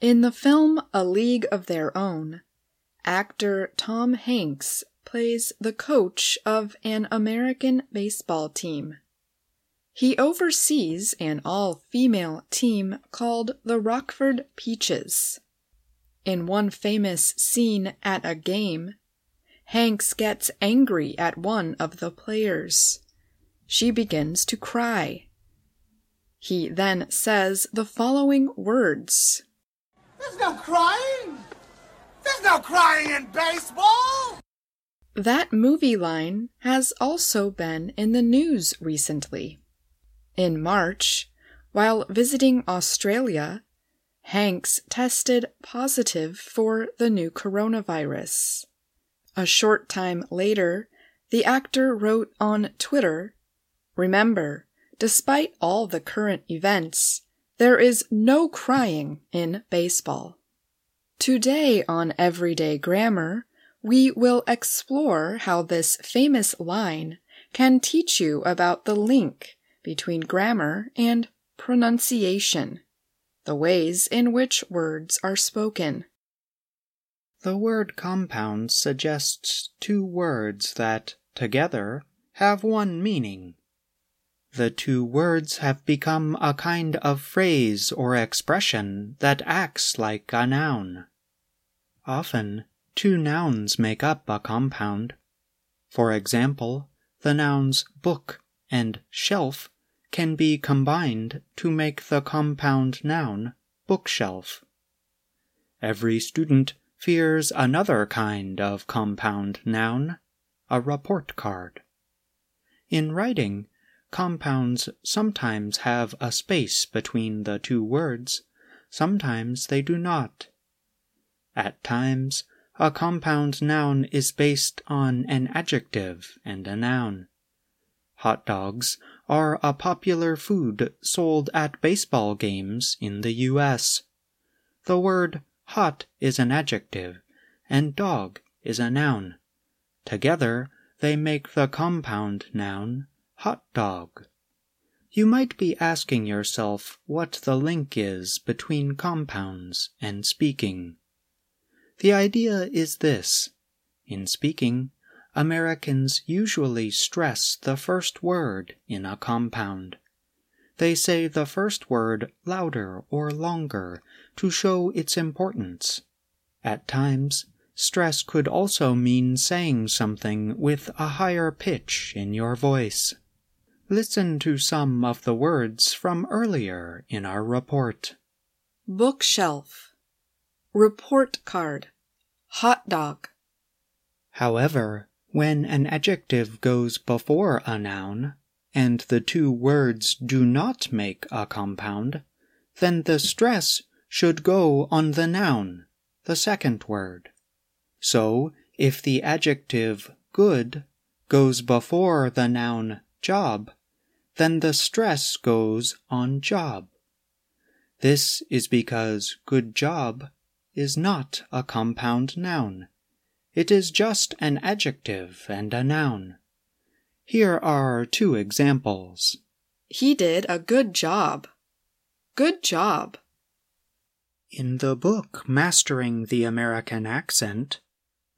In the film A League of Their Own, actor Tom Hanks plays the coach of an American baseball team. He oversees an all female team called the Rockford Peaches. In one famous scene at a game, Hanks gets angry at one of the players. She begins to cry. He then says the following words There's no crying! There's no crying in baseball! That movie line has also been in the news recently. In March, while visiting Australia, Hanks tested positive for the new coronavirus. A short time later, the actor wrote on Twitter Remember, despite all the current events, there is no crying in baseball. Today on Everyday Grammar, we will explore how this famous line can teach you about the link between grammar and pronunciation, the ways in which words are spoken. The word compound suggests two words that, together, have one meaning. The two words have become a kind of phrase or expression that acts like a noun. Often, two nouns make up a compound. For example, the nouns book and shelf can be combined to make the compound noun bookshelf. Every student fears another kind of compound noun, a report card. In writing, compounds sometimes have a space between the two words, sometimes they do not. At times, a compound noun is based on an adjective and a noun. Hot dogs are a popular food sold at baseball games in the U.S. The word hot is an adjective and dog is a noun. Together, they make the compound noun hot dog. You might be asking yourself what the link is between compounds and speaking. The idea is this. In speaking, Americans usually stress the first word in a compound. They say the first word louder or longer to show its importance. At times, stress could also mean saying something with a higher pitch in your voice. Listen to some of the words from earlier in our report. Bookshelf, report card, hot dog. However, when an adjective goes before a noun, and the two words do not make a compound, then the stress should go on the noun, the second word. So, if the adjective good goes before the noun job, then the stress goes on job. This is because good job is not a compound noun. It is just an adjective and a noun. Here are two examples. He did a good job. Good job. In the book Mastering the American Accent,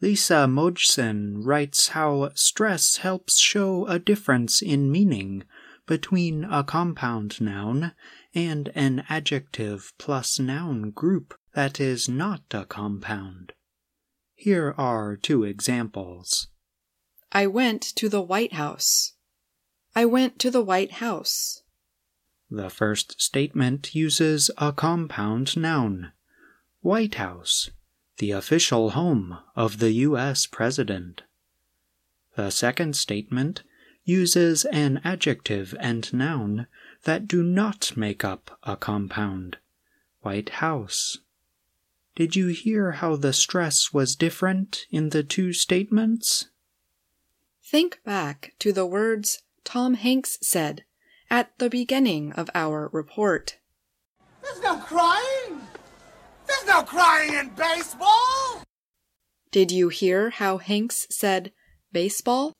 Lisa Mojsin writes how stress helps show a difference in meaning between a compound noun and an adjective plus noun group that is not a compound. Here are two examples. I went to the White House. I went to the White House. The first statement uses a compound noun. White House, the official home of the U.S. President. The second statement uses an adjective and noun that do not make up a compound. White House. Did you hear how the stress was different in the two statements? Think back to the words Tom Hanks said at the beginning of our report. There's no crying! There's no crying in baseball! Did you hear how Hanks said baseball?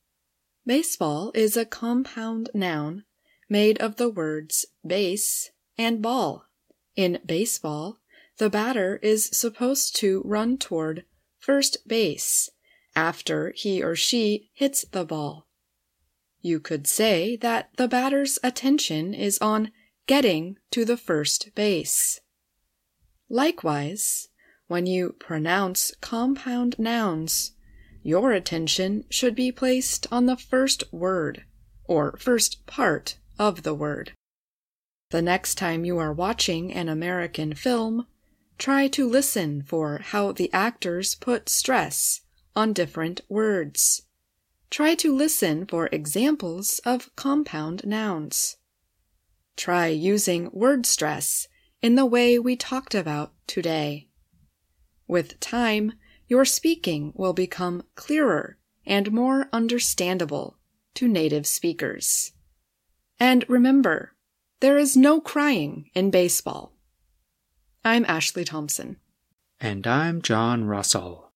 Baseball is a compound noun made of the words base and ball. In baseball, the batter is supposed to run toward first base after he or she hits the ball. You could say that the batter's attention is on getting to the first base. Likewise, when you pronounce compound nouns, your attention should be placed on the first word or first part of the word. The next time you are watching an American film, try to listen for how the actors put stress on different words. Try to listen for examples of compound nouns. Try using word stress in the way we talked about today. With time, your speaking will become clearer and more understandable to native speakers. And remember, there is no crying in baseball. I'm Ashley Thompson. And I'm John Russell.